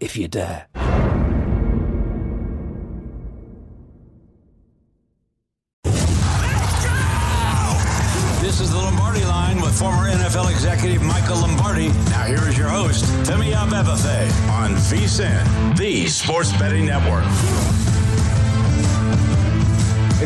if you dare. This is the Lombardi line with former NFL executive Michael Lombardi. Now here is your host, Femi Abebefe on VSIN, the Sports Betting Network.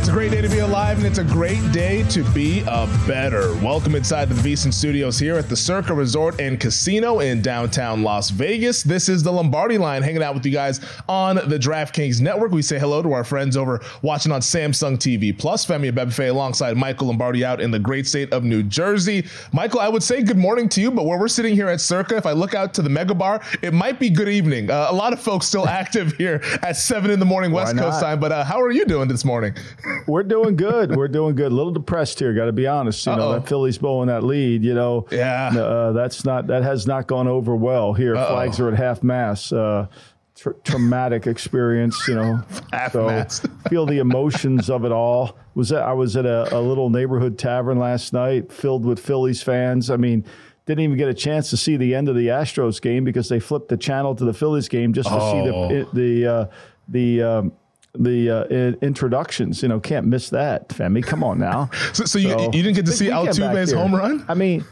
It's a great day to be alive, and it's a great day to be a better. Welcome inside the VSiN Studios here at the Circa Resort and Casino in downtown Las Vegas. This is the Lombardi line hanging out with you guys on the DraftKings Network. We say hello to our friends over watching on Samsung TV Plus. Femi Abebefe alongside Michael Lombardi out in the great state of New Jersey. Michael, I would say good morning to you, but where we're sitting here at Circa, if I look out to the Mega Bar, it might be good evening. Uh, a lot of folks still active here at 7 in the morning West Coast time, but uh, how are you doing this morning? We're doing good. We're doing good. A little depressed here. Got to be honest. You Uh-oh. know that Phillies blowing that lead. You know, Yeah. Uh, that's not that has not gone over well here. Uh-oh. Flags are at half mast. Uh, tr- traumatic experience. You know, Half so mast. feel the emotions of it all. Was that I was at a, a little neighborhood tavern last night, filled with Phillies fans. I mean. Didn't even get a chance to see the end of the Astros game because they flipped the channel to the Phillies game just to Oh. see the the uh, the um, the uh, introductions. You know, can't miss that, Femi. Come on now. So, so you, you didn't get to see Altuve's home run? I mean,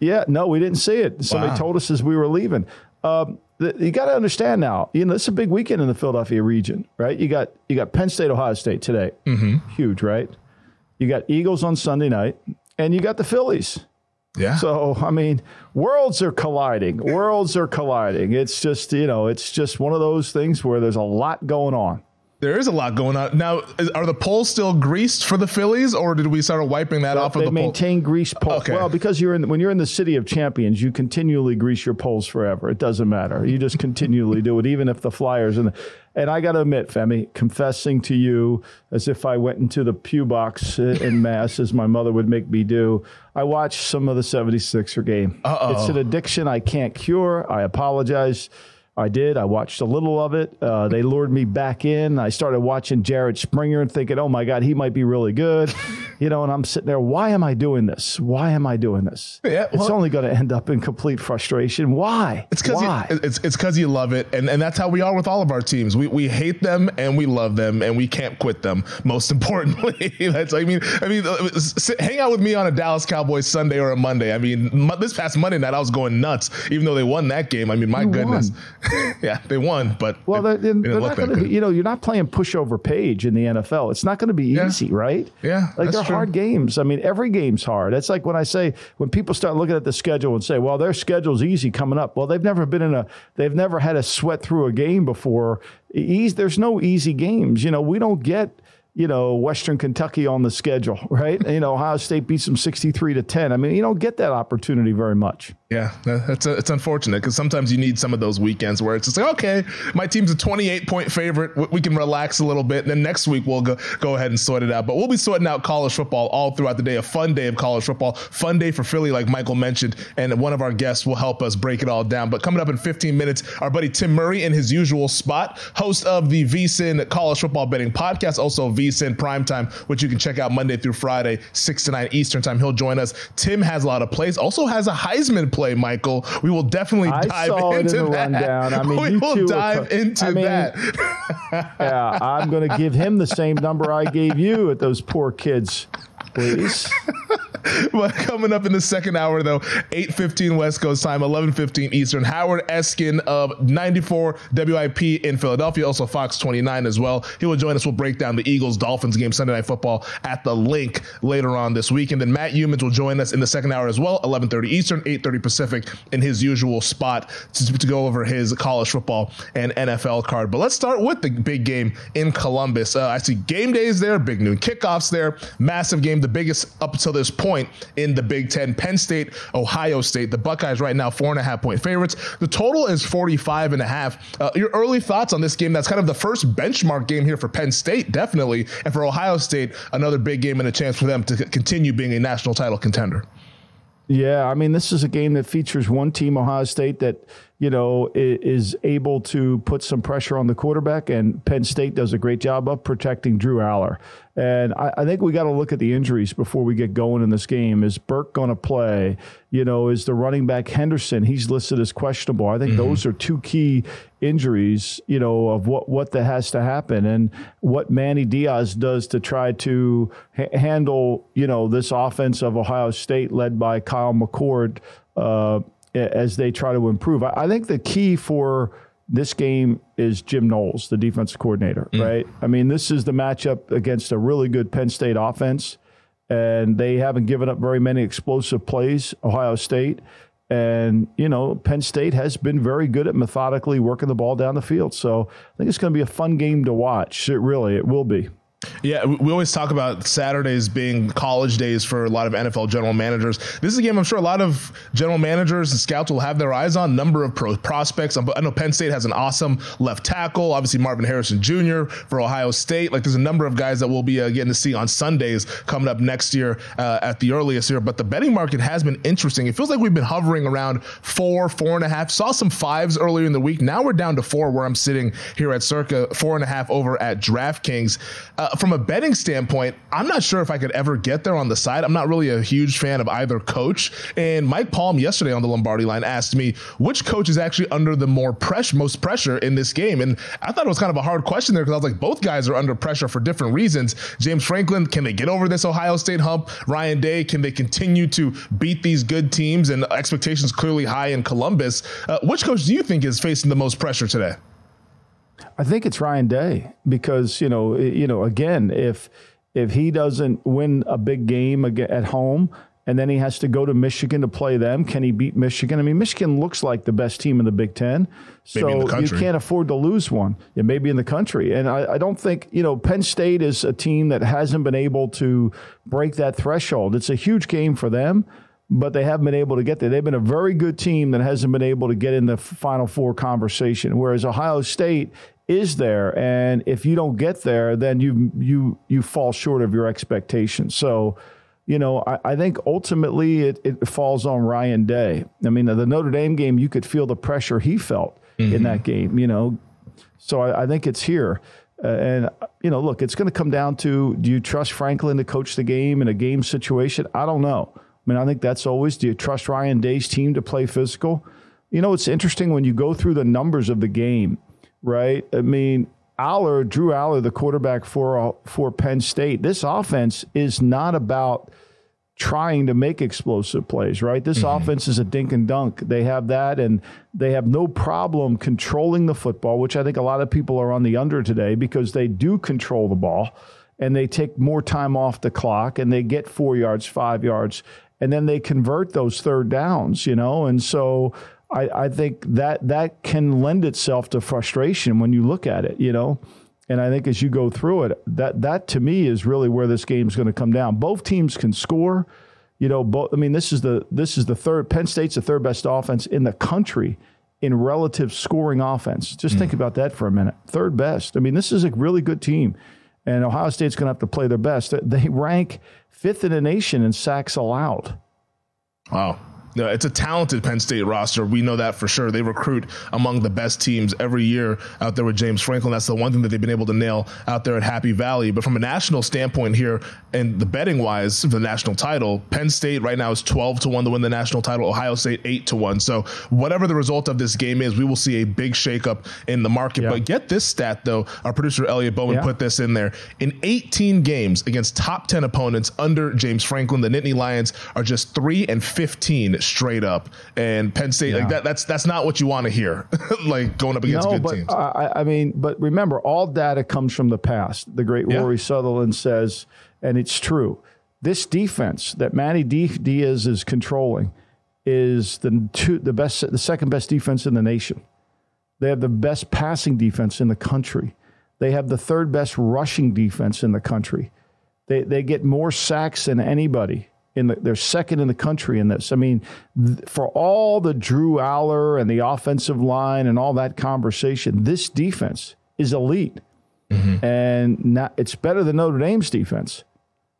yeah, no, we didn't see it. Somebody Wow. told us as we were leaving. Um, th- you got to understand now. You know, it's a big weekend in the Philadelphia region, right? You got you got Penn State, Ohio State today, mm-hmm. huge, right? You got Eagles on Sunday night, and you got the Phillies. Yeah. So, I mean, worlds are colliding. Worlds are colliding. It's just, you know, it's just one of those things where there's a lot going on. There is a lot going on now. Is, are the polls still greased for the Phillies, or did we start wiping that off of the poll? maintain grease poles. Okay. Well, because you're in when you're in the city of champions, you continually grease your poles forever. It doesn't matter. You just continually do it, even if the Flyers and and I got to admit, Femi, confessing to you as if I went into the pew box in mass, as my mother would make me do. I watched some of the 76er game. Uh-oh. It's an addiction I can't cure. I apologize. I did. I watched a little of it. Uh, they lured me back in. I started watching Jaden Springer and thinking, oh my God, he might be really good. you know, and I'm sitting there, why am I doing this? Why am I doing this? Yeah, it's only going to end up in complete frustration. Why? It's because you, it's it's because you love it, and, and that's how we are with all of our teams. We we hate them and we love them, and we can't quit them. Most importantly, that's I mean I mean sit, hang out with me on a Dallas Cowboys Sunday or a Monday. I mean this past Monday night I was going nuts, even though they won that game. I mean my You goodness, yeah they won, but well, they're, they're not going to. be, you know, you're not playing pushover page in the NFL. It's not going to be Yeah. easy, right? Yeah, Like they're true. hard games. I mean, every game's hard. It's like when I say, when people start looking at the schedule and say, well, their schedule's easy coming up. Well, they've never been in a, they've never had to sweat through a game before. Ease, there's no easy games. You know, we don't get, you know, Western Kentucky on the schedule, right? you know, Ohio State beats them 63 to 10. I mean, you don't get that opportunity very much. Yeah, that- that's uh, it's unfortunate because sometimes you need some of those weekends where it's just like, okay, my team's a 28 point favorite. We- We can relax a little bit. And then next week we'll go, go ahead and sort it out. But we'll be sorting out college football all throughout the day. A fun day of college football, fun day for Philly, like Michael mentioned. And one of our guests will help us break it all down. But coming up in 15 minutes, our buddy Tim Murray in his usual spot, host of the VSIN College Football Betting Podcast, also VSIN Primetime, which you can check out Monday through Friday, 6 to 9 Eastern Time. He'll join us. Tim has a lot of plays, also has a Heisman play, Michael. We will definitely I dive into in the that. rundown. I mean, we will dive are, into I mean, that. yeah, I'm going to give him the same number I gave you at those poor kids, please. but coming up in the second hour, though, 8.15 West Coast time, 11.15 Eastern. Howard Eskin of 94 WIP in Philadelphia, also Fox 29 as well. He will join us. We'll break down the Eagles-Dolphins game Sunday Night Football at the Linc later on this week. And then Matt Youmans will join us in the second hour as well, 11.30 Eastern, 8.30 Pacific in his usual spot to, to go over his college football and NFL card. But let's start with the big game in Columbus. Uh, I see game days there, big noon kickoffs there, massive game, the biggest up until this point in the Big Ten. Penn State, Ohio State. The Buckeyes right now four and a half point favorites. The total is 45 and a half. Uh, your early thoughts on this game? That's kind of the first benchmark game here for Penn State, definitely, and for Ohio State, another big game and a chance for them to continue being a national title contender. Yeah, I mean, this is a game that features one team, Ohio State, that you know is able to put some pressure on the quarterback, and Penn State does a great job of protecting Drew Allar. And I, I think we got to look at the injuries before we get going in this game. Is Burke going to play? You know, is the running back Henderson? He's listed as questionable. I think mm-hmm. those are two key injuries. You know, of what what that has to happen and what Manny Diaz does to try to ha- handle you know this offense of Ohio State led by Kyle McCord uh, as they try to improve. I, I think the key for this game is Jim Knowles, the defensive coordinator, mm. right? I mean, this is the matchup against a really good Penn State offense, and they haven't given up very many explosive plays, Ohio State. And, you know, Penn State has been very good at methodically working the ball down the field. So I think it's going to be a fun game to watch. It really, it will be. Yeah, we always talk about Saturdays being college days for a lot of NFL general managers. This is a game I'm sure a lot of general managers and scouts will have their eyes on. Number of pro prospects. I know Penn State has an awesome left tackle. Obviously, Marvin Harrison Jr. for Ohio State. Like, there's a number of guys that we'll be uh, getting to see on Sundays coming up next year uh, at the earliest here. But the betting market has been interesting. It feels like we've been hovering around four, four and a half. Saw some fives earlier in the week. Now we're down to four, where I'm sitting here at circa four and a half over at DraftKings. Uh, from a betting standpoint, I'm not sure if I could ever get there on the side. I'm not really a huge fan of either coach. And Mike Palm yesterday on the Lombardi line asked me which coach is actually under the more pressure, most pressure in this game. And I thought it was kind of a hard question there because I was like, both guys are under pressure for different reasons. James Franklin, can they get over this Ohio State hump? Ryan Day, can they continue to beat these good teams? And expectations clearly high in Columbus. Uh, which coach do you think is facing the most pressure today? I think it's Ryan Day because you know you know again if if he doesn't win a big game at home and then he has to go to Michigan to play them. Can he beat Michigan? I mean, Michigan looks like the best team in the Big Ten, so you can't afford to lose one. Yeah, maybe in the country. And I, I, don't think you know Penn State is a team that hasn't been able to break that threshold. It's a huge game for them but they haven't been able to get there. They've been a very good team that hasn't been able to get in the Final Four conversation. Whereas Ohio State is there, and if you don't get there, then you you you fall short of your expectations. So. You know, I, I think ultimately it, it falls on Ryan Day. I mean, the Notre Dame game, you could feel the pressure he felt mm-hmm. in that game, you know. So I, I think it's here. Uh, and, you know, look, it's going to come down to do you trust Franklin to coach the game in a game situation? I don't know. I mean, I think that's always do you trust Ryan Day's team to play physical? You know, it's interesting when you go through the numbers of the game, right? I mean, Allar, Drew Allar, the quarterback for uh, for Penn State. This offense is not about trying to make explosive plays, right? This mm-hmm. offense is a dink and dunk. They have that, and they have no problem controlling the football, which I think a lot of people are on the under today because they do control the ball and they take more time off the clock and they get four yards, five yards and then they convert those third downs, you know, and so I, I think that that can lend itself to frustration when you look at it, you know. And I think as you go through it, that that to me is really where this game's going to come down. Both teams can score. You know, both. I mean, this is the this is the third. Penn State's the third best offense in the country in relative scoring offense. Just mm. think about that for a minute. Third best. I mean, this is a really good team, and Ohio State's going to have to play their best. They rank fifth in the nation in sacks allowed. Wow. No, it's a talented Penn State roster. We know that for sure. They recruit among the best teams every year out there with James Franklin. That's the one thing that they've been able to nail out there at Happy Valley. But from a national standpoint here, and the betting wise for the national title, Penn State right now is 12 to 1 to win the national title, Ohio State 8 to 1. So whatever the result of this game is, we will see a big shakeup in the market. Yeah. But get this stat though. Our producer Elliot Bowman yeah. put this in there. In 18 games against top 10 opponents under James Franklin, the Nittany Lions are just 3 and 15 straight up. And Penn State, yeah. like that, that's that's not what you want to hear, like going up against no, good but, teams. I, I, mean, but remember, all data comes from the past. The great yeah. Rory Sutherland says, and it's true. This defense that Manny Diaz is controlling is the two, the best, the second best defense in the nation. They have the best passing defense in the country. They have the third best rushing defense in the country. They, they get more sacks than anybody in the, they're second in the country in this. I mean, th- for all the Drew Allar and the offensive line and all that conversation, this defense is elite, mm-hmm. and not, it's better than Notre Dame's defense.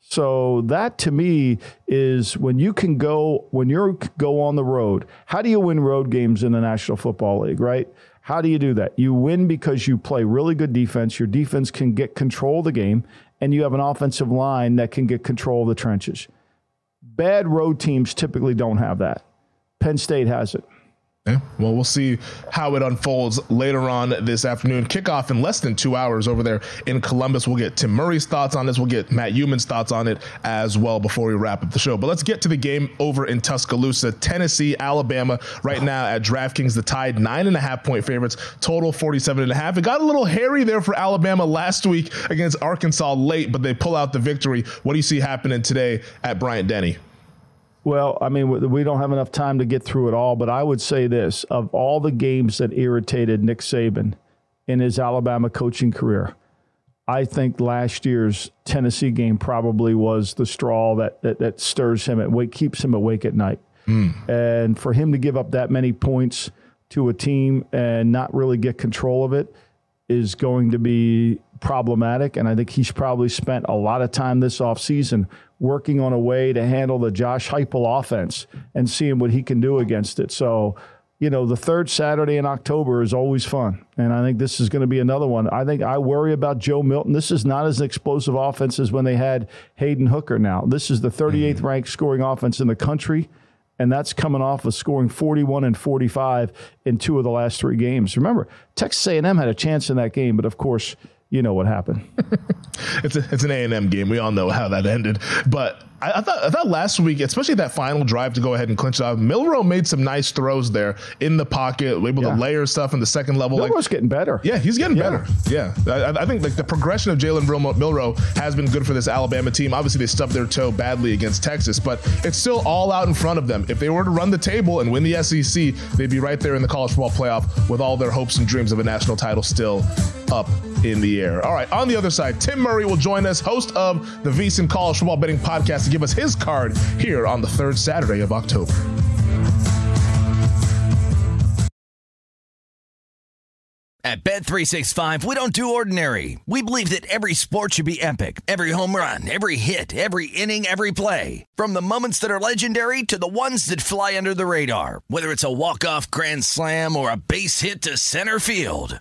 So that to me is when you can go when you go on the road. How do you win road games in the National Football League, right? How do you do that? You win because you play really good defense. Your defense can get control of the game, and you have an offensive line that can get control of the trenches. Bad road teams typically don't have that. Penn State has it. Yeah, well, we'll see how it unfolds later on this afternoon. Kickoff in less than two hours over there in Columbus. We'll get Tim Murray's thoughts on this. We'll get Matt Youmans' thoughts on it as well before we wrap up the show. But let's get to the game over in Tuscaloosa, Tennessee, Alabama. Right now at DraftKings, the Tide nine and a half point favorites, total 47 and a half. It got a little hairy there for Alabama last week against Arkansas late, but they pull out the victory. What do you see happening today at Bryant Denny? Well, I mean, we don't have enough time to get through it all, but I would say this of all the games that irritated Nick Saban in his Alabama coaching career, I think last year's Tennessee game probably was the straw that, that, that stirs him wake, keeps him awake at night. Mm. And for him to give up that many points to a team and not really get control of it is going to be problematic. And I think he's probably spent a lot of time this offseason working on a way to handle the Josh Heupel offense and seeing what he can do against it. So, you know, the third Saturday in October is always fun. And I think this is going to be another one. I think I worry about Joe Milton. This is not as explosive offense as when they had Hendon Hooker now. This is the 38th mm-hmm. ranked scoring offense in the country. And that's coming off of scoring 41 and 45 in two of the last three games. Remember, Texas A&M had a chance in that game, but of course, you know what happened. it's a, it's an A and M game. We all know how that ended. But I, I, thought I thought last week, especially that final drive to go ahead and clinch it out, Milroe made some nice throws there in the pocket, able yeah. to layer stuff in the second level. Milroe's like, getting better. Yeah, he's getting yeah. better. Yeah, I, I, think like the progression of Jalen Milroe has been good for this Alabama team. Obviously, they stubbed their toe badly against Texas, but it's still all out in front of them. If they were to run the table and win the SEC, they'd be right there in the college football playoff with all their hopes and dreams of a national title still up in the air. All right, on the other side, Tim Murray will join us, host of the VSiN College Football Betting Podcast, to give us his card here on the third Saturday of October. At Bet365, we don't do ordinary. We believe that every sport should be epic. Every home run, every hit, every inning, every play. From the moments that are legendary to the ones that fly under the radar. Whether it's a walk-off grand slam or a base hit to center field.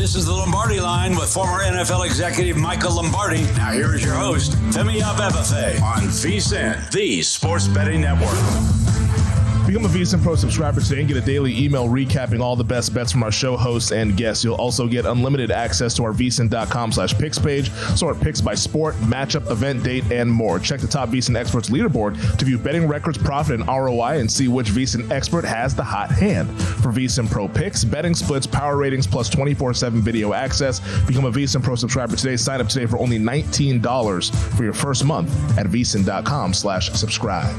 This is the Lombardi line with former NFL executive Michael Lombardi. Now here is your host, Femi Abebefe on VSIN, the sports betting network. Become a VSIN Pro subscriber today and get a daily email recapping all the best bets from our show hosts and guests. You'll also get unlimited access to our vsin.com slash picks page, sort picks by sport, matchup, event date, and more. Check the top VSIN experts leaderboard to view betting records, profit, and ROI and see which VSIN expert has the hot hand. For VSIN Pro picks, betting splits, power ratings, plus 24-7 video access. Become a VSIN Pro subscriber today. Sign up today for only $19 for your first month at vsin.com slash subscribe.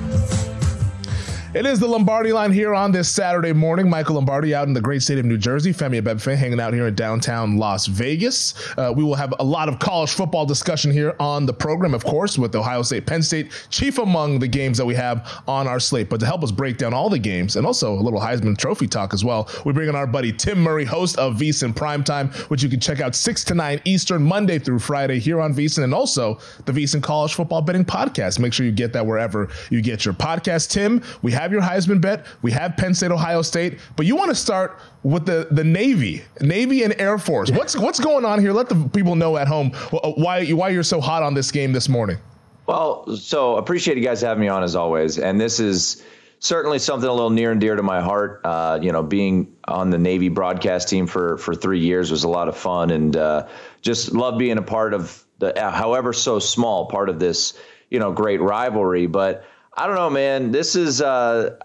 It is the Lombardi line here on this Saturday morning. Michael Lombardi out in the great state of New Jersey. Femi Abebefe hanging out here in downtown Las Vegas. Uh, we will have a lot of college football discussion here on the program, of course, with Ohio State, Penn State, chief among the games that we have on our slate. But to help us break down all the games and also a little Heisman Trophy talk as well, we bring in our buddy Tim Murray, host of VSIN Primetime, which you can check out 6 to 9 Eastern, Monday through Friday here on VSIN, and also the VSIN College Football Betting Podcast. Make sure you get that wherever you get your podcast. Tim, we have your Heisman bet. We have Penn State, Ohio State, but you want to start with the the Navy, Navy and Air Force. What's what's going on here? Let the people know at home why why you're so hot on this game this morning. Well, so appreciate you guys having me on as always, and this is certainly something a little near and dear to my heart. Uh, you know, being on the Navy broadcast team for for three years was a lot of fun, and uh, just love being a part of the, however so small part of this, you know, great rivalry. But I don't know, man. This is. Uh,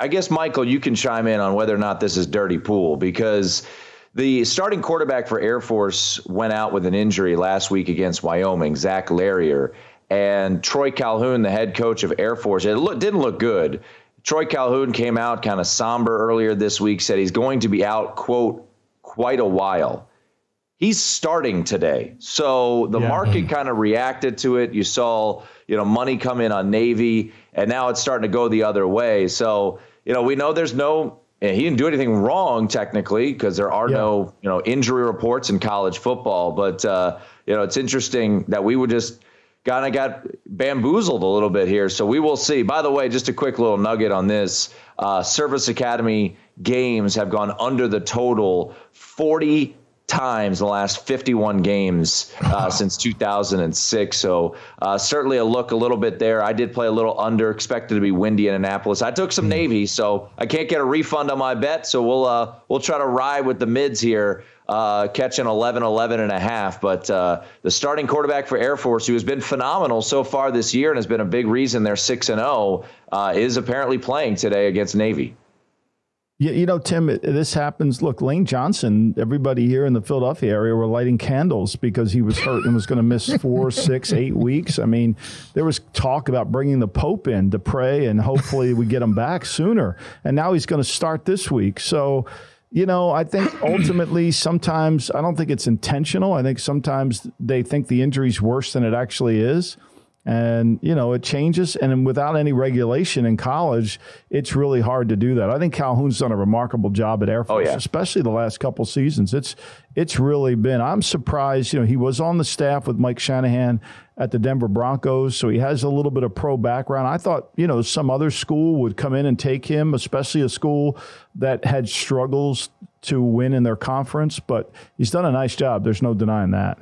I guess Michael, you can chime in on whether or not this is dirty pool because the starting quarterback for Air Force went out with an injury last week against Wyoming, Zac Larrier, and Troy Calhoun, the head coach of Air Force, it look, didn't look good. Troy Calhoun came out kind of somber earlier this week, said he's going to be out, quote, quite a while. He's starting today. So the yeah. market kind of reacted to it. You saw, you know, money come in on Navy and now it's starting to go the other way. So, you know, we know there's no he didn't do anything wrong technically because there are yeah. no, you know, injury reports in college football, but uh, you know, it's interesting that we would just kind of got bamboozled a little bit here. So we will see. By the way, just a quick little nugget on this. Uh, Service Academy games have gone under the total 40 times in the last 51 games uh, since 2006. So uh, certainly a look a little bit there. I did play a little under, expected to be windy in Annapolis. I took some mm. Navy, so I can't get a refund on my bet. So we'll uh, we'll try to ride with the mids here. Uh, catching 11, 11 and a half. But uh, the starting quarterback for Air Force, who has been phenomenal so far this year and has been a big reason they're 6 and 0, uh, is apparently playing today against Navy. Yeah, you know, Tim, this happens. Look, Lane Johnson, everybody here in the Philadelphia area were lighting candles because he was hurt and was going to miss four, six, eight weeks. I mean, there was talk about bringing the Pope in to pray and hopefully we get him back sooner. And now he's going to start this week. So, you know, I think ultimately sometimes I don't think it's intentional. I think sometimes they think the injury's worse than it actually is and you know it changes. And without any regulation in college it's really hard to do that. I think calhoun's done a remarkable job at air oh, force oh, yeah. especially the last couple seasons. It's it's really been i'm surprised you know he was on the staff with mike shanahan at the denver broncos so he has a little bit of pro background. I thought you know some other school would come in and take him especially a school that had struggles to win in their conference but he's done a nice job. There's no denying that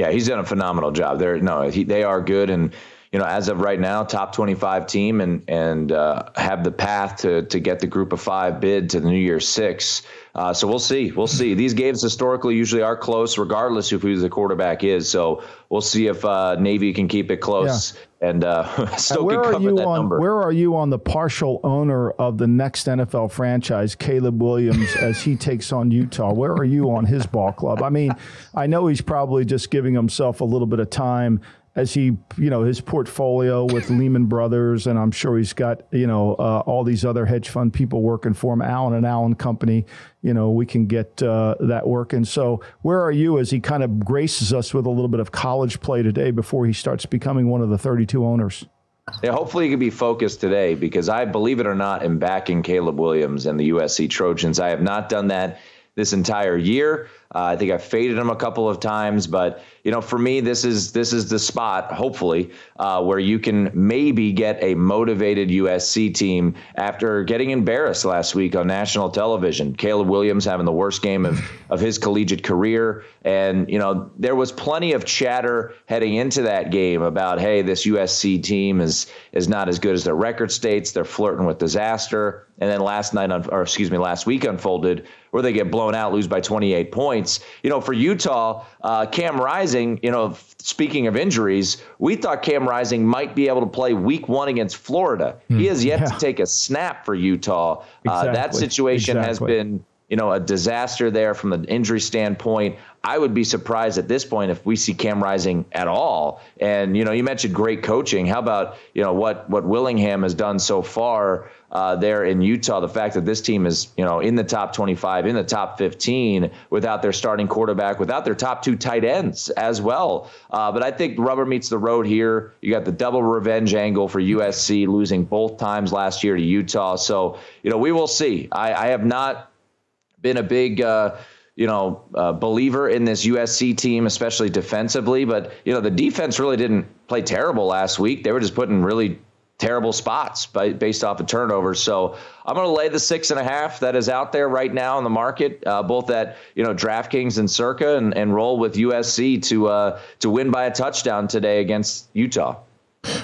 yeah, he's done a phenomenal job. They're no, he, they are good, and you know, as of right now, top 25 team, and and uh, have the path to to get the Group of Five bid to the New Year's Six. Uh, so we'll see. We'll see. These games historically usually are close, regardless of who the quarterback is. So we'll see if uh, Navy can keep it close. Yeah. And uh, still where are you on number. where are you on the partial owner of the next NFL franchise, Caleb Williams, as he takes on Utah? Where are you on his ball club? I mean, I know he's probably just giving himself a little bit of time as he, you know, his portfolio with Lehman Brothers, and I'm sure he's got, you know, uh, all these other hedge fund people working for him, Allen and Allen Company. You know, we can get uh, that working. So, where are you as he kind of graces us with a little bit of college play today before he starts becoming one of the 32 owners? Yeah, hopefully he can be focused today because I believe it or not, am backing Caleb Williams and the USC Trojans. I have not done that this entire year. Uh, I think I faded them a couple of times, but you know, for me, this is this is the spot, hopefully, uh, where you can maybe get a motivated USC team after getting embarrassed last week on national television. Caleb Williams having the worst game of, of his collegiate career. And, you know, there was plenty of chatter heading into that game about, hey, this USC team is is not as good as their record states. They're flirting with disaster. And then last night, or excuse me, last week unfolded where they get blown out, lose by 28 points. You know, for Utah, uh, Cam Rising, you know, speaking of injuries, we thought Cam Rising might be able to play week one against Florida. Mm, he has yet yeah. to take a snap for Utah. Exactly. Uh, that situation exactly. has been you know, a disaster there from the injury standpoint. I would be surprised at this point if we see Cam Rising at all. And you know, you mentioned great coaching. How about you know what what Whittingham has done so far uh, there in Utah? The fact that this team is you know in the top 25, in the top 15, without their starting quarterback, without their top two tight ends as well. Uh, but I think rubber meets the road here. You got the double revenge angle for USC losing both times last year to Utah. So you know we will see. I, I have not been a big, uh, you know, uh, believer in this USC team, especially defensively. But you know, the defense really didn't play terrible last week. They were just putting really terrible spots by, based off of turnovers. So I'm going to lay the six and a half that is out there right now in the market, uh, both at you know DraftKings and Circa, and, and roll with USC to uh, to win by a touchdown today against Utah.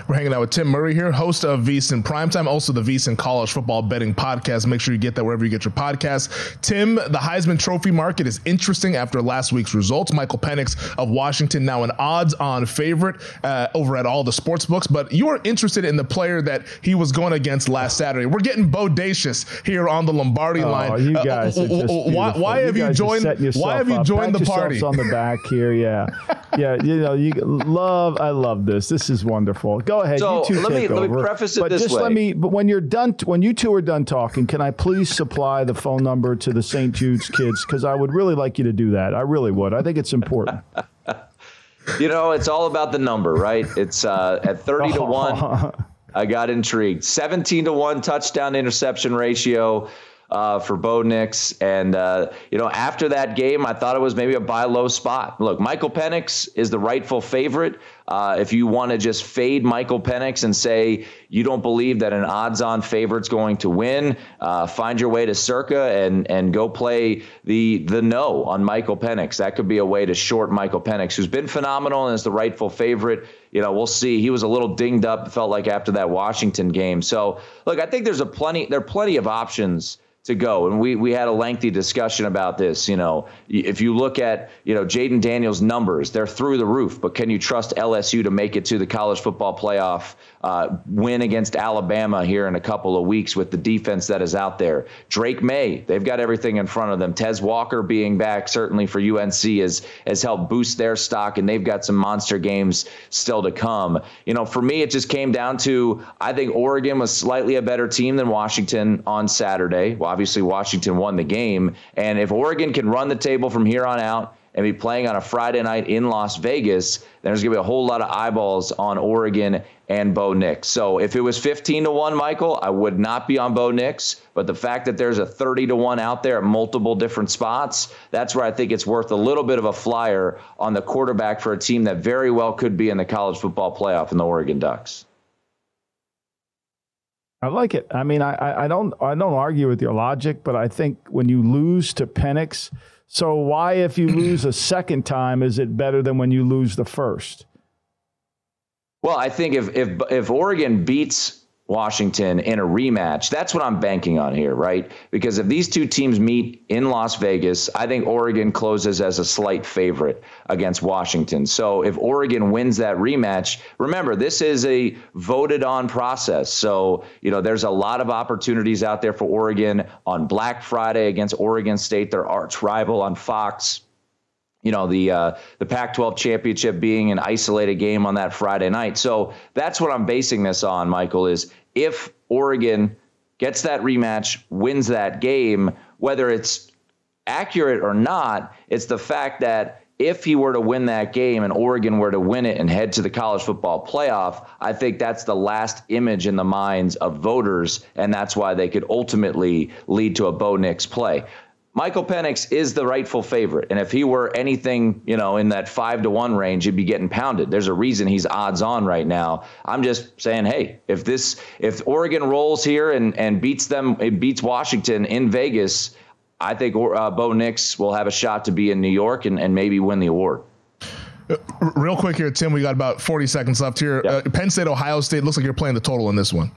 We're hanging out with Tim Murray here, host of VSiN Primetime, also the VSiN College Football Betting Podcast. Make sure you get that wherever you get your podcasts. Tim, the Heisman Trophy market is interesting after last week's results. Michael Penix of Washington now an odds-on favorite uh, over at all the sports books, but you are interested in the player that he was going against last Saturday. We're getting bodacious here on the Lombardi oh, line. You uh, guys, uh, why, why have you, you joined? Why have you joined the party? on the back here, yeah, yeah. You know, you love. I love this. This is wonderful wonderful. Go ahead. So you two let me let me preface it but this just way. let me. But when you're done, when you two are done talking, can I please supply the phone number to the St. Jude's kids? Because I would really like you to do that. I really would. I think it's important. you know, it's all about the number, right? It's uh, at thirty to one. I got intrigued. Seventeen to one touchdown interception ratio uh, for Bo Nix. And, uh, you know, after that game, I thought it was maybe a buy low spot. Look, Michael Penix is the rightful favorite. Uh, if you want to just fade Michael Penix and say you don't believe that an odds-on favorite's going to win, uh, find your way to Circa and and go play the the no on Michael Penix. That could be a way to short Michael Penix, who's been phenomenal and is the rightful favorite. You know, we'll see. He was a little dinged up. Felt like after that Washington game. So look, I think there's a plenty. There are plenty of options to go. And we we had a lengthy discussion about this. You know, if you look at you know Jayden Daniels' numbers, they're through the roof. But can you trust LSU to make it to the college football playoff? Uh, win against Alabama here in a couple of weeks with the defense that is out there. Drake Maye, they've got everything in front of them. Tez Walker being back certainly for UNC has has helped boost their stock, and they've got some monster games still to come. You know, for me, it just came down to I think Oregon was slightly a better team than Washington on Saturday. Well, obviously, Washington won the game, and if Oregon can run the table from here on out and be playing on a Friday night in Las Vegas, then there's going to be a whole lot of eyeballs on Oregon and Bo Nix. So if it was 15 to 1, Michael, I would not be on Bo Nix. But the fact that there's a 30 to 1 out there at multiple different spots, that's where I think it's worth a little bit of a flyer on the quarterback for a team that very well could be in the college football playoff in the Oregon Ducks. I like it. I mean, I, I don't I don't argue with your logic, but I think when you lose to Penix – so why, if you lose a second time, is it better than when you lose the first? Well, I think if if if Oregon beats Washington in a rematch. That's what I'm banking on here, right? Because if these two teams meet in Las Vegas, I think Oregon closes as a slight favorite against Washington. So if Oregon wins that rematch, remember, this is a voted on process. So, you know, there's a lot of opportunities out there for Oregon on Black Friday against Oregon State, their arch rival on Fox you know the uh, the Pac-12 championship being an isolated game on that Friday night. So that's what I'm basing this on, Michael. Is if Oregon gets that rematch, wins that game, whether it's accurate or not, it's the fact that if he were to win that game and Oregon were to win it and head to the college football playoff, I think that's the last image in the minds of voters, and that's why they could ultimately lead to a Bo Nix play Michael Penix is the rightful favorite. And if he were anything, you know, in that five to one range, he'd be getting pounded. There's a reason he's odds on right now. I'm just saying, hey, if this, if Oregon rolls here and, and beats them, it beats Washington in Vegas, I think uh, Bo Nix will have a shot to be in New York and, and maybe win the award. Uh, real quick here, Tim, we got about 40 seconds left here. Yep. Uh, Penn State, Ohio State, looks like you're playing the total in this one.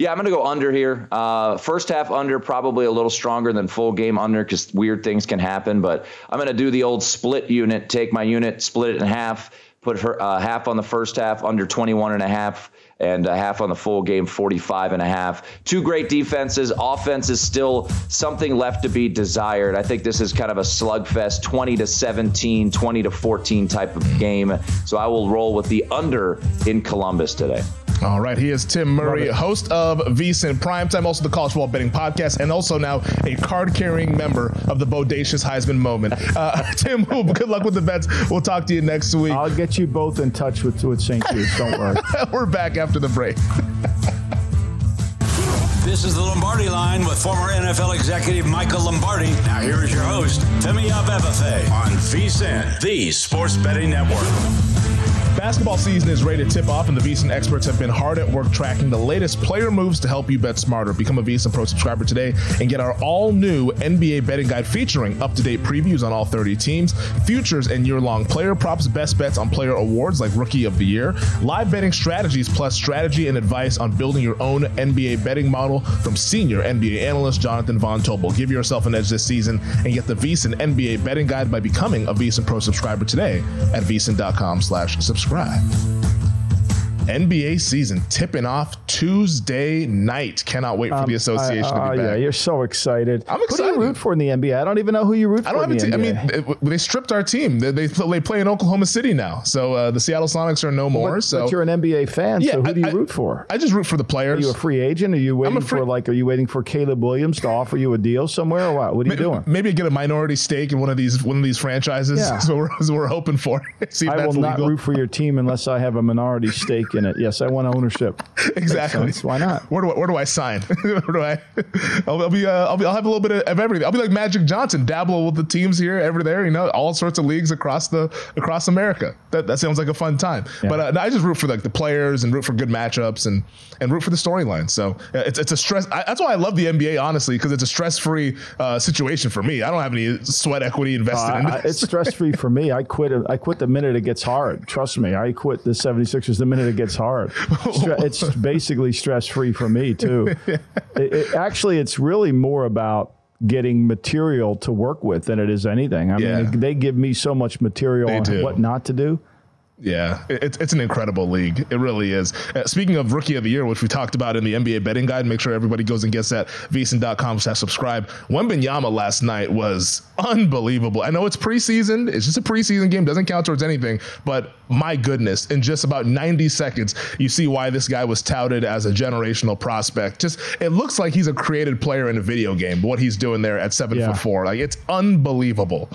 Yeah, I'm going to go under here. Uh, first half under, probably a little stronger than full game under because weird things can happen. But I'm going to do the old split unit, take my unit, split it in half, put her uh, half on the first half, under 21 and a half, and a half on the full game, 45 and a half. Two great defenses. Offense is still something left to be desired. I think this is kind of a slugfest, 20 to 17, 20 to 14 type of game. So I will roll with the under in Columbus today. All right, he is Tim Murray, host of VSIN Primetime, also the College Football Betting Podcast, and also now a card-carrying member of the Bodacious Heisman Moment. Uh, Tim, good luck with the bets. We'll talk to you next week. I'll get you both in touch with, with St. Jude's. Don't worry. We're back after the break. This is the Lombardi line with former NFL executive Michael Lombardi. Now here is your host, Femi Abebefe on VSIN, the Sports Betting Network. Basketball season is ready to tip off, and the VSIN experts have been hard at work tracking the latest player moves to help you bet smarter. Become a VSIN Pro subscriber today and get our all new NBA betting guide featuring up to date previews on all 30 teams, futures and year long player props, best bets on player awards like Rookie of the Year, live betting strategies, plus strategy and advice on building your own NBA betting model from senior NBA analyst Jonathan Von Tobel. Give yourself an edge this season and get the VSIN NBA betting guide by becoming a VSIN Pro subscriber today at VSIN.com slash subscribe subscribe. NBA season tipping off Tuesday night. Cannot wait for um, the association I, to be uh, back. Yeah, you're so excited. I'm excited. Who do you root for in the NBA? I don't even know who you root I don't for. Have a team. I mean, they, they stripped our team. They, they, play in Oklahoma City now, so uh, the Seattle Sonics are no more. But, so but you're an NBA fan. Yeah, so who do you I, root for? I just root for the players. Are you a free agent? Are you waiting free- for like? Are you waiting for Caleb Williams to offer you a deal somewhere, or what? What are you maybe, doing? Maybe get a minority stake in one of these one of these franchises. Yeah. so, we're, so we're hoping for. See I will not root for your team unless I have a minority stake in it. Yes, I want ownership. exactly. Why not? Where do I, where do I sign? where do I? I'll, I'll be uh, I'll be I'll have a little bit of everything. I'll be like Magic Johnson, dabble with the teams here, ever there. You know, all sorts of leagues across the across America. That that sounds like a fun time. Yeah. But uh, I just root for like the players and root for good matchups and and root for the storyline. So uh, it's it's a stress. I, that's why I love the NBA honestly because it's a stress free uh, situation for me. I don't have any sweat equity invested in it. it's stress free for me. I quit. I quit the minute it gets hard. Trust me. I quit the 76ers the minute it gets hard. It's basically stress free for me too. it, it, actually, it's really more about getting material to work with than it is anything. I yeah. mean, they give me so much material they on do. what not to do. Yeah, it's it's an incredible league. It really is. Uh, speaking of rookie of the year, which we talked about in the NBA betting guide, make sure everybody goes and gets that vsin.com slash subscribe. Wembanyama last night was unbelievable. I know it's preseason. It's just a preseason game. Doesn't count towards anything. But my goodness, in just about 90 seconds, you see why this guy was touted as a generational prospect. Just it looks like he's a created player in a video game. What he's doing there at seven yeah. foot four, like it's unbelievable.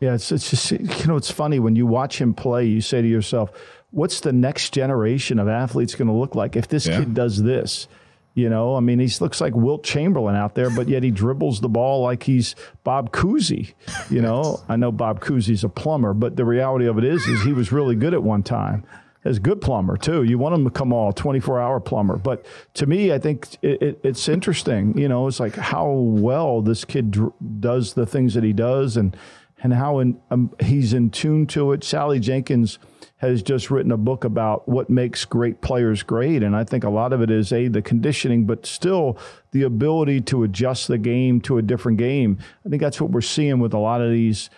Yeah, it's, it's just, you know, it's funny when you watch him play, you say to yourself, what's the next generation of athletes going to look like if this yeah. kid does this? You know, I mean, he looks like Wilt Chamberlain out there, but yet he dribbles the ball like he's Bob Cousy. You know, I know Bob Cousy's a plumber, but the reality of it is, is he was really good at one time. As good plumber too. You want him to come all 24 hour plumber. But to me, I think it, it, it's interesting. You know, it's like how well this kid dr- does the things that he does, and and how in, um, he's in tune to it. Sally Jenkins has just written a book about what makes great players great. And I think a lot of it is, A, the conditioning, but still the ability to adjust the game to a different game. I think that's what we're seeing with a lot of these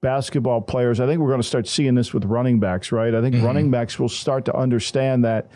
basketball players. I think we're going to start seeing this with running backs, right? I think mm-hmm. running backs will start to understand that,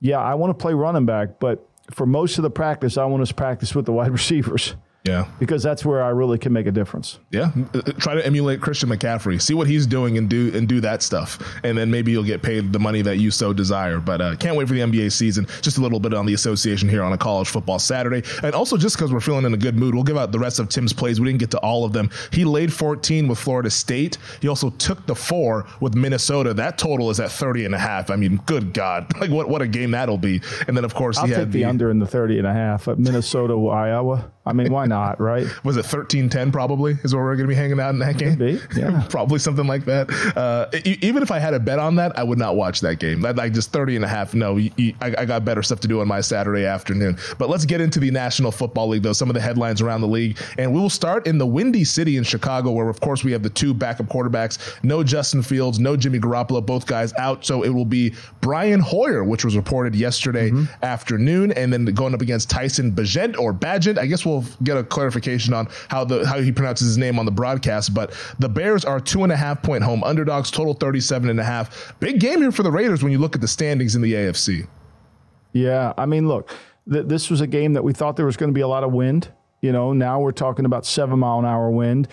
yeah, I want to play running back, but for most of the practice, I want to practice with the wide receivers. Yeah. Because that's where I really can make a difference. Yeah. Try to emulate Christian McCaffrey. See what he's doing and do and do that stuff. And then maybe you'll get paid the money that you so desire. But uh, can't wait for the NBA season. Just a little bit on the association here on a college football Saturday. And also just because we're feeling in a good mood, we'll give out the rest of Tim's plays. We didn't get to all of them. He laid 14 with Florida State. He also took the four with Minnesota. That total is at 30 and a half. I mean, good God. Like what, what a game that'll be. And then of course I'll he take the, the under in the 30 and a half at Minnesota, Iowa. I mean, why not, right? Was it 13-10 probably is where we're going to be hanging out in that game? Be, yeah. probably something like that. Uh, even if I had a bet on that, I would not watch that game. That like just 30 and a half. No, you, you, I, I, got better stuff to do on my Saturday afternoon. But let's get into the National Football League, though, some of the headlines around the league. And we will start in the Windy City in Chicago, where, of course, we have the two backup quarterbacks. No Justin Fields, no Jimmy Garoppolo, both guys out. So it will be Brian Hoyer, which was reported yesterday mm-hmm. afternoon, and then going up against Tyson Bagent or Badgett. I guess we'll get a clarification on how the how he pronounces his name on the broadcast. But the Bears are two and a half point home underdogs, total 37 and a half. Big game here for the Raiders when you look at the standings in the AFC. Yeah, I mean, look, th- this was a game that we thought there was going to be a lot of wind. You know, now we're talking about seven mile an hour wind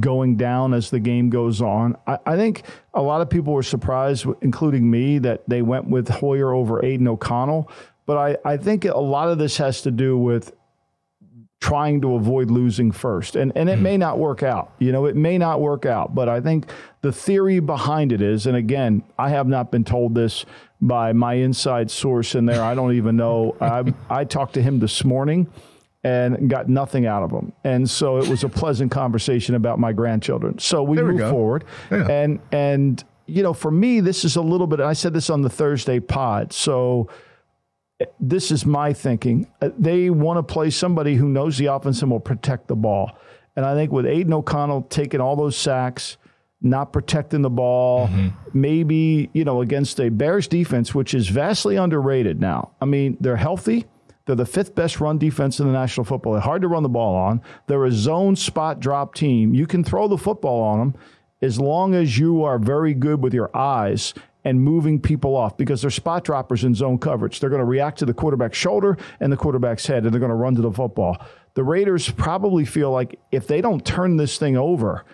going down as the game goes on. I, I, think a lot of people were surprised, including me, that they went with Hoyer over Aidan O'Connell. But I, I think a lot of this has to do with trying to avoid losing first. And and it mm. may not work out. You know, it may not work out, but I think the theory behind it is and again, I have not been told this by my inside source in there. I don't even know. I I talked to him this morning and got nothing out of him. And so it was a pleasant conversation about my grandchildren. So we move forward. Yeah. And and you know, for me this is a little bit I said this on the Thursday pod. So this is my thinking. Uh, they want to play somebody who knows the offense and will protect the ball. And I think with Aidan O'Connell taking all those sacks, not protecting the ball, mm-hmm. maybe, you know, against a Bears defense, which is vastly underrated now. I mean, they're healthy. They're the fifth best run defense in the National Football. They're hard to run the ball on. They're a zone spot drop team. You can throw the football on them as long as you are very good with your eyes and moving people off because they're spot droppers in zone coverage. They're going to react to the quarterback's shoulder and the quarterback's head, and they're going to run to the football. The Raiders probably feel like if they don't turn this thing over,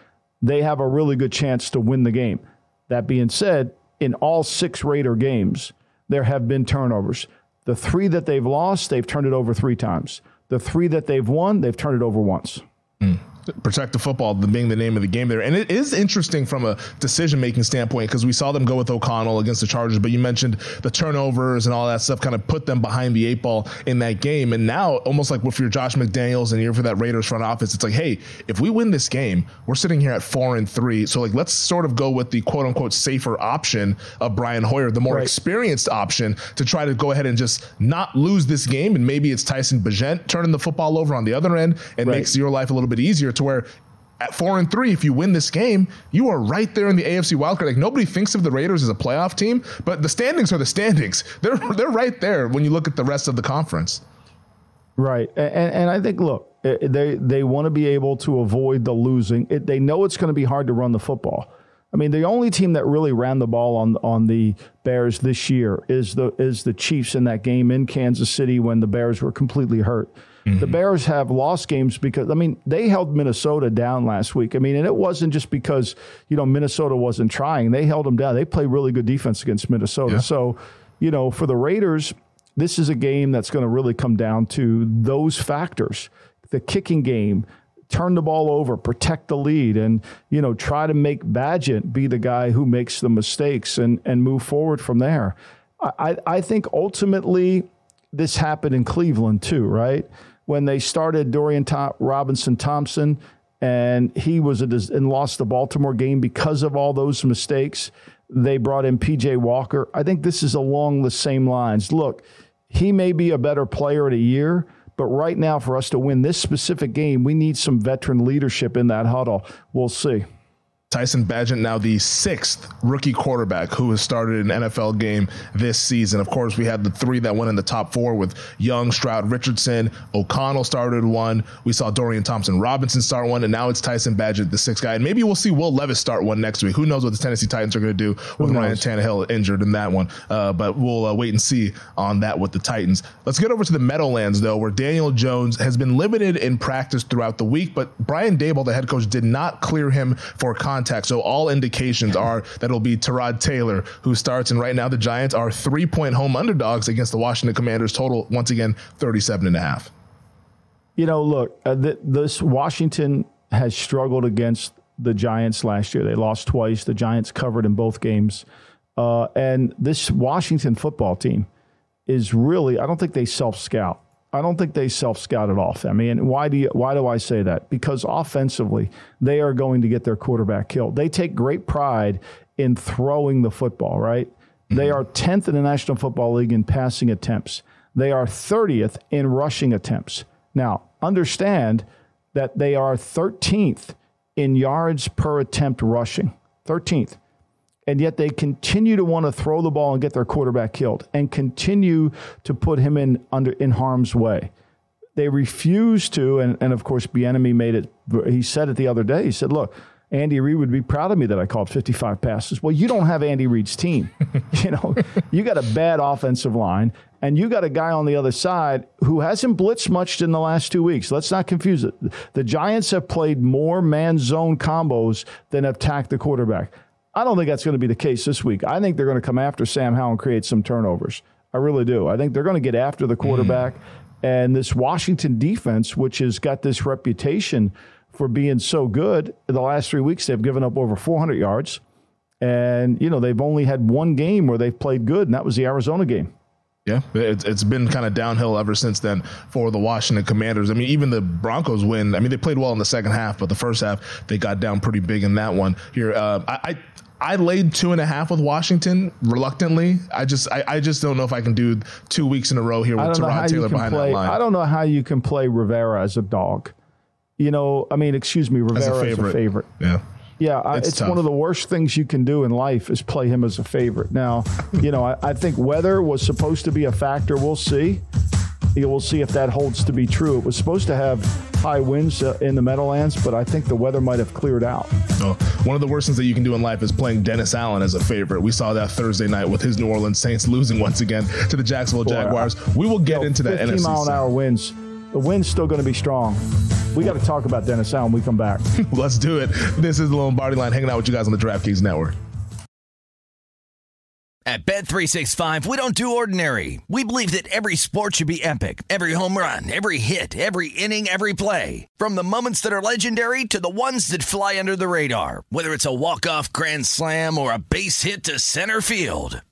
they have a really good chance to win the game. That being said, in all six Raider games, there have been turnovers. The three that they've lost, they've turned it over three times. The three that they've won, they've turned it over once. Mm protect the football being the name of the game there. And it is interesting from a decision making standpoint because we saw them go with O'Connell against the Chargers, but you mentioned the turnovers and all that stuff kind of put them behind the eight ball in that game. And now, almost like if you're Josh McDaniels and you're for that Raiders front office, it's like, hey, if we win this game, we're sitting here at four and three. So, like, let's sort of go with the quote unquote safer option of Brian Hoyer, the more right. experienced option to try to go ahead and just not lose this game. And maybe it's Tyson Bagent turning the football over on the other end and right. makes your life a little bit easier to where at four and three, if you win this game, you are right there in the AFC wildcard. Like nobody thinks of the Raiders as a playoff team, but the standings are the standings. They're they're right there when you look at the rest of the conference. Right, and, and I think look, they they want to be able to avoid the losing. It, they know it's going to be hard to run the football. I mean, the only team that really ran the ball on on the Bears this year is the is the Chiefs in that game in Kansas City when the Bears were completely hurt. Mm-hmm. The Bears have lost games because I mean they held Minnesota down last week. I mean, and it wasn't just because you know Minnesota wasn't trying; they held them down. They play really good defense against Minnesota. Yeah. So, you know, for the Raiders, this is a game that's going to really come down to those factors: the kicking game, turn the ball over, protect the lead, and you know try to make Bagent be the guy who makes the mistakes and and move forward from there. I, I think ultimately this happened in Cleveland too, right? When they started Dorian Tom- Robinson Thompson, and he was a, and lost the Baltimore game because of all those mistakes. They brought in PJ Walker. I think this is along the same lines. Look, he may be a better player in a year, but right now, for us to win this specific game, we need some veteran leadership in that huddle. We'll see. Tyson Bagent, now the sixth rookie quarterback who has started an NFL game this season. Of course, we had the three that went in the top four with Young, Stroud, Richardson. O'Connell started one. We saw Dorian Thompson Robinson start one, and now it's Tyson Bagent, the sixth guy. And maybe we'll see Will Levis start one next week. Who knows what the Tennessee Titans are going to do with Ryan Tannehill injured in that one? Uh, but we'll uh, wait and see on that with the Titans. Let's get over to the Meadowlands, though, where Daniel Jones has been limited in practice throughout the week, but Brian Daboll, the head coach, did not clear him for contact contact. So all indications are that it'll be Tyrod Taylor who starts. And right now, the Giants are three point home underdogs against the Washington Commanders. Total, once again, 37 and a half. You know, look, uh, th- this Washington has struggled against the Giants last year. They lost twice. The Giants covered in both games. Uh, and this Washington football team is really, I don't think they self scout. I don't think they self scouted off. I mean, why do you, why do I say that? Because offensively, they are going to get their quarterback killed. They take great pride in throwing the football, right? Mm-hmm. They are 10th in the National Football League in passing attempts. They are 30th in rushing attempts. Now, understand that they are 13th in yards per attempt rushing. 13th and yet they continue to want to throw the ball and get their quarterback killed and continue to put him in under in harm's way. They refuse to, and, and of course, Bieniemy made it. He said it the other day. He said, "Look, Andy Reid would be proud of me that I called 55 passes." Well, you don't have Andy Reid's team. you know, you got a bad offensive line, and you got a guy on the other side who hasn't blitzed much in the last two weeks. Let's not confuse it. The Giants have played more man zone combos than have tacked the quarterback. I don't think that's going to be the case this week. I think they're going to come after Sam Howell and create some turnovers. I really do. I think they're going to get after the quarterback. Mm. And this Washington defense, which has got this reputation for being so good, in the last three weeks they've given up over 400 yards. And, you know, they've only had one game where they've played good, and that was the Arizona game. Yeah, it's, it's been kind of downhill ever since then for the Washington Commanders. I mean, even the Broncos win. I mean, they played well in the second half, but the first half they got down pretty big in that one. Here, uh, I, I laid two and a half with Washington reluctantly. I just I, I just don't know if I can do two weeks in a row here with Tyrod Taylor behind play, that line. I don't know how you can play Rivera as a dog. You know, I mean, excuse me, Rivera as a favorite. As a favorite. Yeah. Yeah, it's, it's one of the worst things you can do in life is play him as a favorite. Now, you know, I, I think weather was supposed to be a factor. We'll see. We'll see if that holds to be true. It was supposed to have high winds uh, in the Meadowlands, but I think the weather might have cleared out. Oh, one of the worst things that you can do in life is playing Dennis Allen as a favorite. We saw that Thursday night with his New Orleans Saints losing once again to the Jacksonville Jaguars. we will get into that 15 NFC mile an hour winds. The wind's still going to be strong. We got to talk about Dennis Allen when we come back. Let's do it. This is the Lombardi Line hanging out with you guys on the DraftKings Network. At Bet365, we don't do ordinary. We believe that every sport should be epic. Every home run, every hit, every inning, every play. From the moments that are legendary to the ones that fly under the radar. Whether it's a walk-off grand slam or a base hit to center field.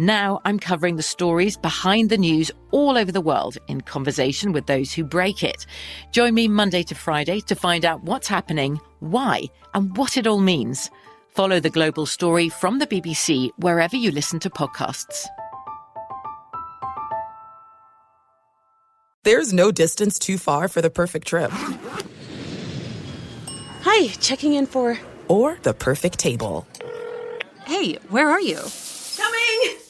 Now I'm covering the stories behind the news all over the world in conversation with those who break it. Join me Monday to Friday to find out what's happening, why, and what it all means. Follow The Global Story from the BBC wherever you listen to podcasts. There's no distance too far for the perfect trip. Hi, checking in for. Or the perfect table. Hey, where are you? Coming!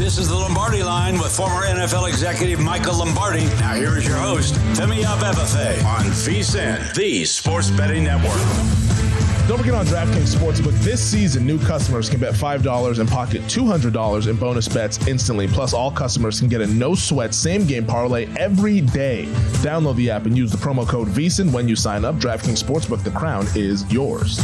This is the Lombardi line with former NFL executive Michael Lombardi. Now here is your host, Femi Abebefe on VSIN, the sports betting network. Don't forget on DraftKings Sportsbook, this season, new customers can bet $5 and pocket $200 in bonus bets instantly. Plus, all customers can get a no sweat same game parlay every day. Download the app and use the promo code VSIN when you sign up. DraftKings Sportsbook, the crown is yours.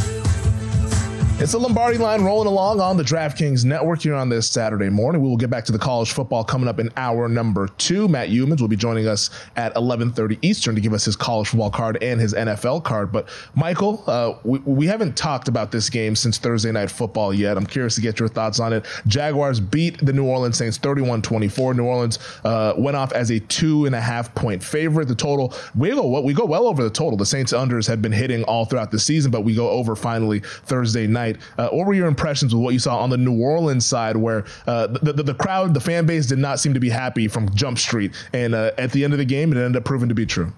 It's the Lombardi line rolling along on the DraftKings network here on this Saturday morning. We will get back to the college football coming up in hour number two. Matt Youmans will be joining us at 11:30 Eastern to give us his college football card and his NFL card. But Michael, uh, we, we haven't talked about this game since Thursday night football yet. I'm curious to get your thoughts on it. Jaguars beat the New Orleans Saints 31-24. New Orleans uh, went off as a two and a half point favorite. The total we go we go well over the total. The Saints unders have been hitting all throughout the season, but we go over finally Thursday night night. Uh, what were your impressions with what you saw on the New Orleans side, where uh, the, the, the crowd, the fan base, did not seem to be happy from Jump Street, and uh, at the end of the game, it ended up proving to be true.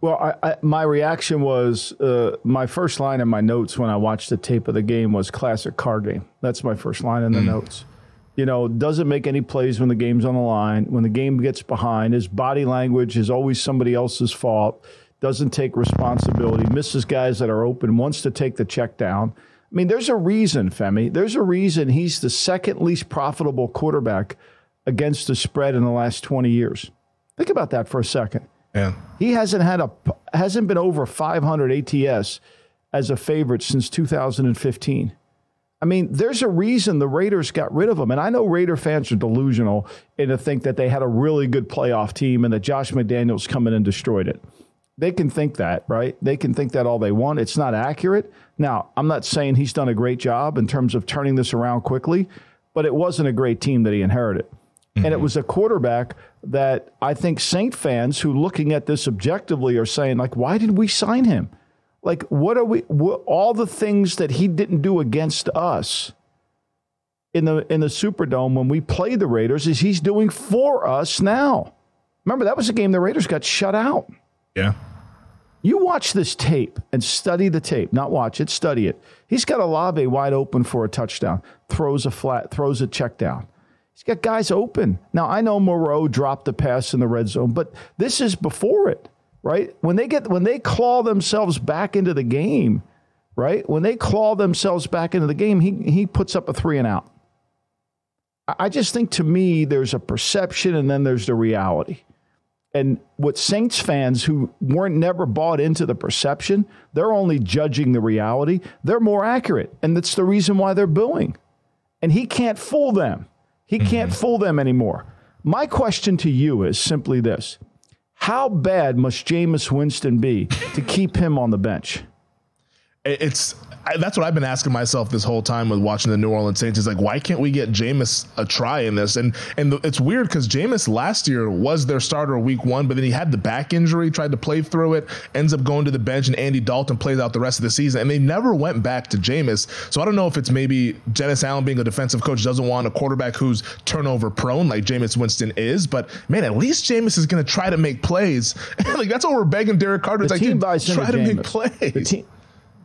Well, I, I, my reaction was uh, my first line in my notes when I watched the tape of the game was classic Carr game. That's my first line in the mm. notes. You know, doesn't make any plays when the game's on the line. When the game gets behind, his body language is always somebody else's fault. Doesn't take responsibility. Misses guys that are open. Wants to take the check down. I mean, there's a reason, Femi. There's a reason he's the second least profitable quarterback against the spread in the last 20 years. Think about that for a second. Yeah. He hasn't had a hasn't been over 500 ATS as a favorite since 2015. I mean, there's a reason the Raiders got rid of him. And I know Raider fans are delusional and to think that they had a really good playoff team and that Josh McDaniels come in and destroyed it. They can think that, right? They can think that all they want. It's not accurate. Now, I'm not saying he's done a great job in terms of turning this around quickly, but it wasn't a great team that he inherited. Mm-hmm. And it mm-hmm. was a quarterback that I think Saint fans who looking at this objectively are saying, like, why did we sign him? Like, what are we? What, all the things that he didn't do against us in the in the Superdome when we played the Raiders is he's doing for us now. Remember that was a game the Raiders got shut out. Yeah. You watch this tape and study the tape. Not watch it, study it. He's got Olave wide open for a touchdown. Throws a flat, throws a check down. He's got guys open. Now I know Moreau dropped the pass in the red zone, but this is before it right? When they get when they claw themselves back into the game, right? When they claw themselves back into the game, he he puts up a three and out. I just think to me there's a perception and then there's the reality. And what Saints fans who weren't never bought into the perception, they're only judging the reality. They're more accurate. And that's the reason why they're booing. And he can't fool them. He can't mm-hmm. fool them anymore. My question to you is simply this how bad must Jameis Winston be to keep him on the bench? It's I, that's what I've been asking myself this whole time with watching the New Orleans Saints. Is like, why can't we get Jameis a try in this? And and the, it's weird because Jameis last year was their starter week one, but then he had the back injury, tried to play through it, ends up going to the bench, and Andy Dalton plays out the rest of the season, and they never went back to Jameis. So I don't know if it's maybe Dennis Allen being a defensive coach doesn't want a quarterback who's turnover prone like Jameis Winston is, but man, at least Jameis is going to try to make plays. like that's what we're begging Derek Carter. The it's team like, try to Jameis. make plays.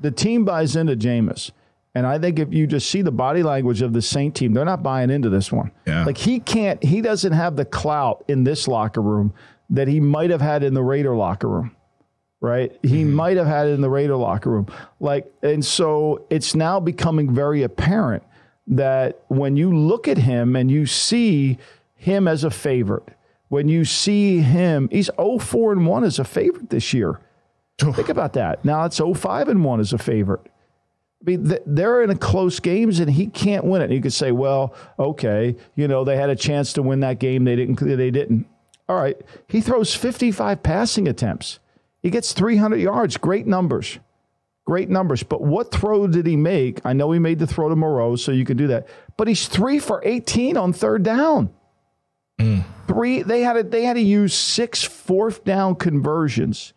The team, buys into Jameis. And I think if you just see the body language of the Saint team, they're not buying into this one. Yeah. Like he can't, he doesn't have the clout in this locker room that he might have had in the Raider locker room. Right. He mm-hmm. might have had it in the Raider locker room. Like, and so it's now becoming very apparent that when you look at him and you see him as a favorite, when you see him, he's 0 4 and 1 as a favorite this year. Think about that. Now it's 05 and 1 as a favorite. I mean, they're in a close games and he can't win it. And you could say, well, okay, you know, they had a chance to win that game. They didn't. They didn't. All right. He throws 55 passing attempts. He gets 300 yards. Great numbers. Great numbers. But what throw did he make? I know he made the throw to Moreau, so you could do that. But he's three for 18 on third down. Mm. Three. They had to, they had to use six fourth down conversions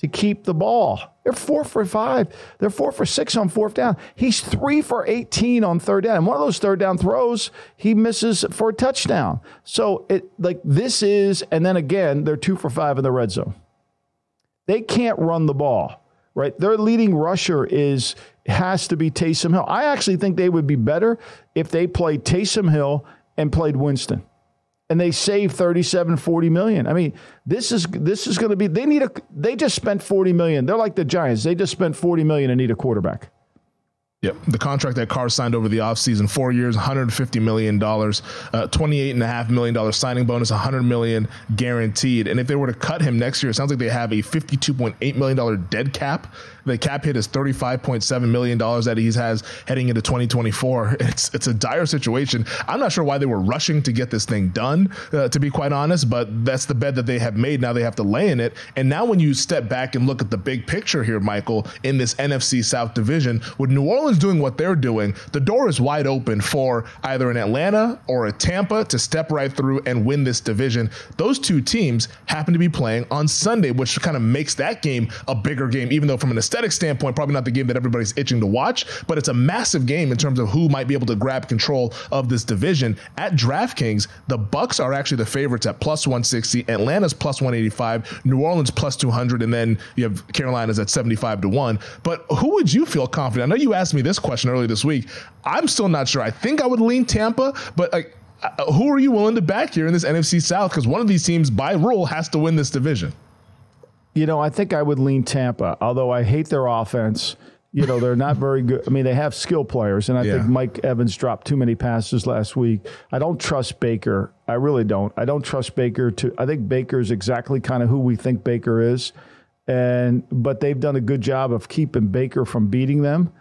to keep the ball. They're four for five. They're four for six on fourth down. He's three for 18 on third down. And one of those third down throws, he misses for a touchdown. So it like this is, and then again, they're two for five in the red zone. They can't run the ball, right? Their leading rusher is has to be Taysom Hill. I actually think they would be better if they played Taysom Hill and played Winston and they save 37 40 million. I mean, this is this is going to be they need a they just spent 40 million. They're like the Giants. They just spent 40 million and need a quarterback. Yep. The contract that Carr signed over the offseason, four years, $150 million, uh, $28.5 million signing bonus, 100 million guaranteed. And if they were to cut him next year, it sounds like they have a $52.8 million dead cap the cap hit is $35.7 million that he has heading into 2024. It's it's a dire situation. I'm not sure why they were rushing to get this thing done, uh, to be quite honest, but that's the bed that they have made. Now they have to lay in it. And now when you step back and look at the big picture here, Michael, in this NFC South division, with New Orleans doing what they're doing, the door is wide open for either an Atlanta or a Tampa to step right through and win this division. Those two teams happen to be playing on Sunday, which kind of makes that game a bigger game, even though from an aesthetic standpoint, probably not the game that everybody's itching to watch, but it's a massive game in terms of who might be able to grab control of this division. At DraftKings, the Bucs are actually the favorites at plus 160, Atlanta's plus 185, New Orleans plus 200, and then you have Carolina's at 75 to 1. But who would you feel confident? I know you asked me this question earlier this week. I'm still not sure. I think I would lean Tampa, but like, uh, who are you willing to back here in this NFC South? Because one of these teams, by rule, has to win this division. You know, I think I would lean Tampa, although I hate their offense. You know, they're not very good. I mean, they have skill players, and I yeah. think Mike Evans dropped too many passes last week. I don't trust Baker. I really don't. I don't trust Baker to I think Baker is exactly kind of who we think Baker is. And but they've done a good job of keeping Baker from beating them.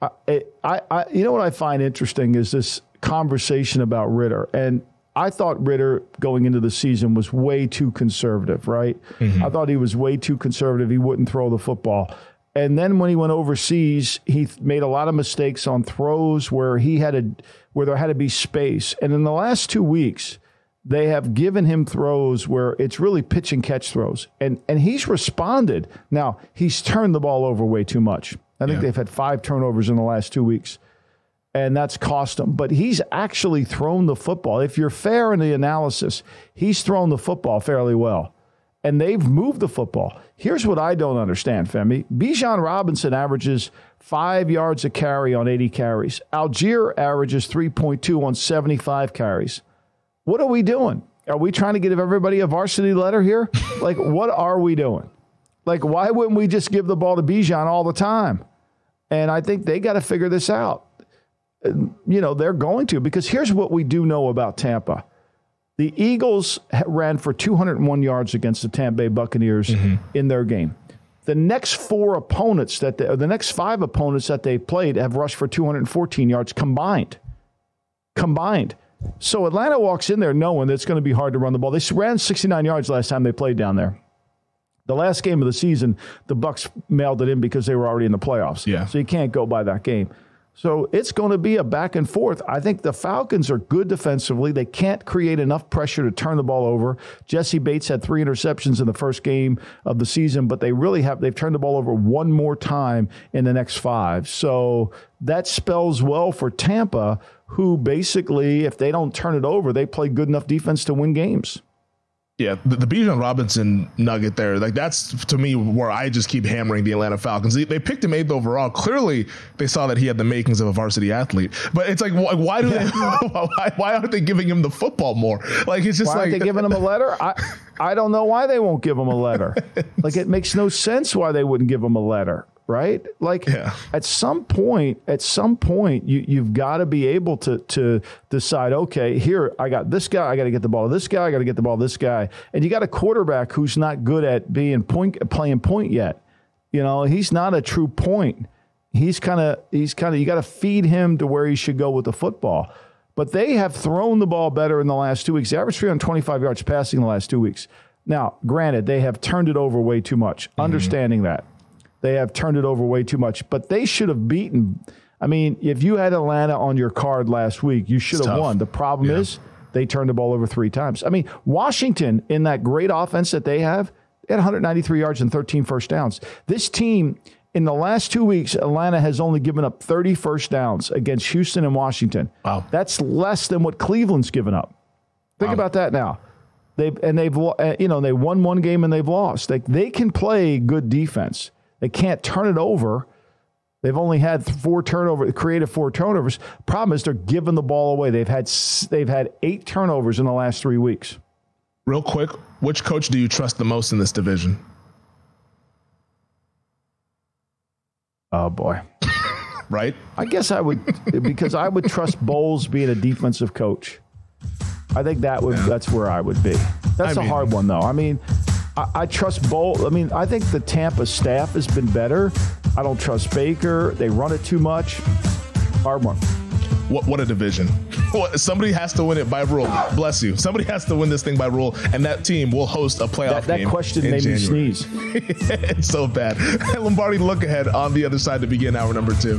I, I, I you know what I find interesting is this conversation about Ridder. And I thought Ridder going into the season was way too conservative, right? Mm-hmm. I thought he was way too conservative. He wouldn't throw the football. And then when he went overseas, he made a lot of mistakes on throws where he had a where there had to be space. And in the last two weeks, they have given him throws where it's really pitch and catch throws. And and he's responded. Now, he's turned the ball over way too much. I think yeah. they've had five turnovers in the last two weeks and that's cost him. But he's actually thrown the football. If you're fair in the analysis, he's thrown the football fairly well. And they've moved the football. Here's what I don't understand, Femi. Bijan Robinson averages five yards a carry on 80 carries. Allgeier averages 3.2 on 75 carries. What are we doing? Are we trying to give everybody a varsity letter here? like, what are we doing? Like, why wouldn't we just give the ball to Bijan all the time? And I think they got to figure this out you know, they're going to because here's what we do know about Tampa. The Eagles ran for 201 yards against the Tampa Bay Buccaneers mm-hmm. in their game. The next four opponents that they, the next five opponents that they played have rushed for 214 yards combined. Combined. So Atlanta walks in there knowing that it's going to be hard to run the ball. They ran 69 yards last time they played down there. The last game of the season, the Bucs mailed it in because they were already in the playoffs. Yeah. So you can't go by that game. So it's going to be a back and forth. I think the Falcons are good defensively. They can't create enough pressure to turn the ball over. Jessie Bates had three interceptions in the first game of the season, but they really have they've turned the ball over one more time in the next five. So that spells well for Tampa, who basically, if they don't turn it over, they play good enough defense to win games. Yeah, the, the Bijan Robinson nugget there, like that's to me where I just keep hammering the Atlanta Falcons. They, they, picked him eighth overall. Clearly, they saw that he had the makings of a varsity athlete. But it's like, why, why do they? why, why, aren't they giving him the football more? Like it's just why like aren't they giving him a letter? I I don't know why they won't give him a letter. like it makes no sense why they wouldn't give him a letter right? Like yeah. at some point, at some point, you you've got to be able to to decide. Okay, here I got this guy. I got to get the ball to this guy. I got to get the ball to this guy. And you got a quarterback who's not good at being point playing point yet. You know, he's not a true point. He's kind of he's kind of you got to feed him to where he should go with the football. But they have thrown the ball better in the last two weeks. They averaged 325 yards passing in the last two weeks. Now, granted, they have turned it over way too much. Mm-hmm. Understanding that. They have turned it over way too much, but they should have beaten. I mean, if you had Atlanta on your card last week, you should have won. The problem yeah. is they turned the ball over three times. I mean, Washington, in that great offense that they have, they had 193 yards and 13 first downs. This team, in the last two weeks, Atlanta has only given up 30 first downs against Houston and Washington. Wow. That's less than what Cleveland's given up. Think wow. about that now. They've and they've uh, you know they won one game and they've lost. They they can play good defense. They can't turn it over. They've only had four turnovers, creative four turnovers. Problem is they're giving the ball away. They've had they've had eight turnovers in the last three weeks. Real quick, which coach do you trust the most in this division? Oh boy. right? I guess I would because I would trust Bowles being a defensive coach. I think that would yeah. that's where I would be. That's I a mean, hard one though. I mean, I, I trust Bowl. I mean, I think the Tampa staff has been better. I don't trust Baker. They run it too much. Hard one. What, what a division. Somebody has to win it by rule. Bless you. Somebody has to win this thing by rule, and that team will host a playoff that, that game. That question made January. me sneeze. it's so bad. Lombardi, look ahead on the other side to begin hour number two.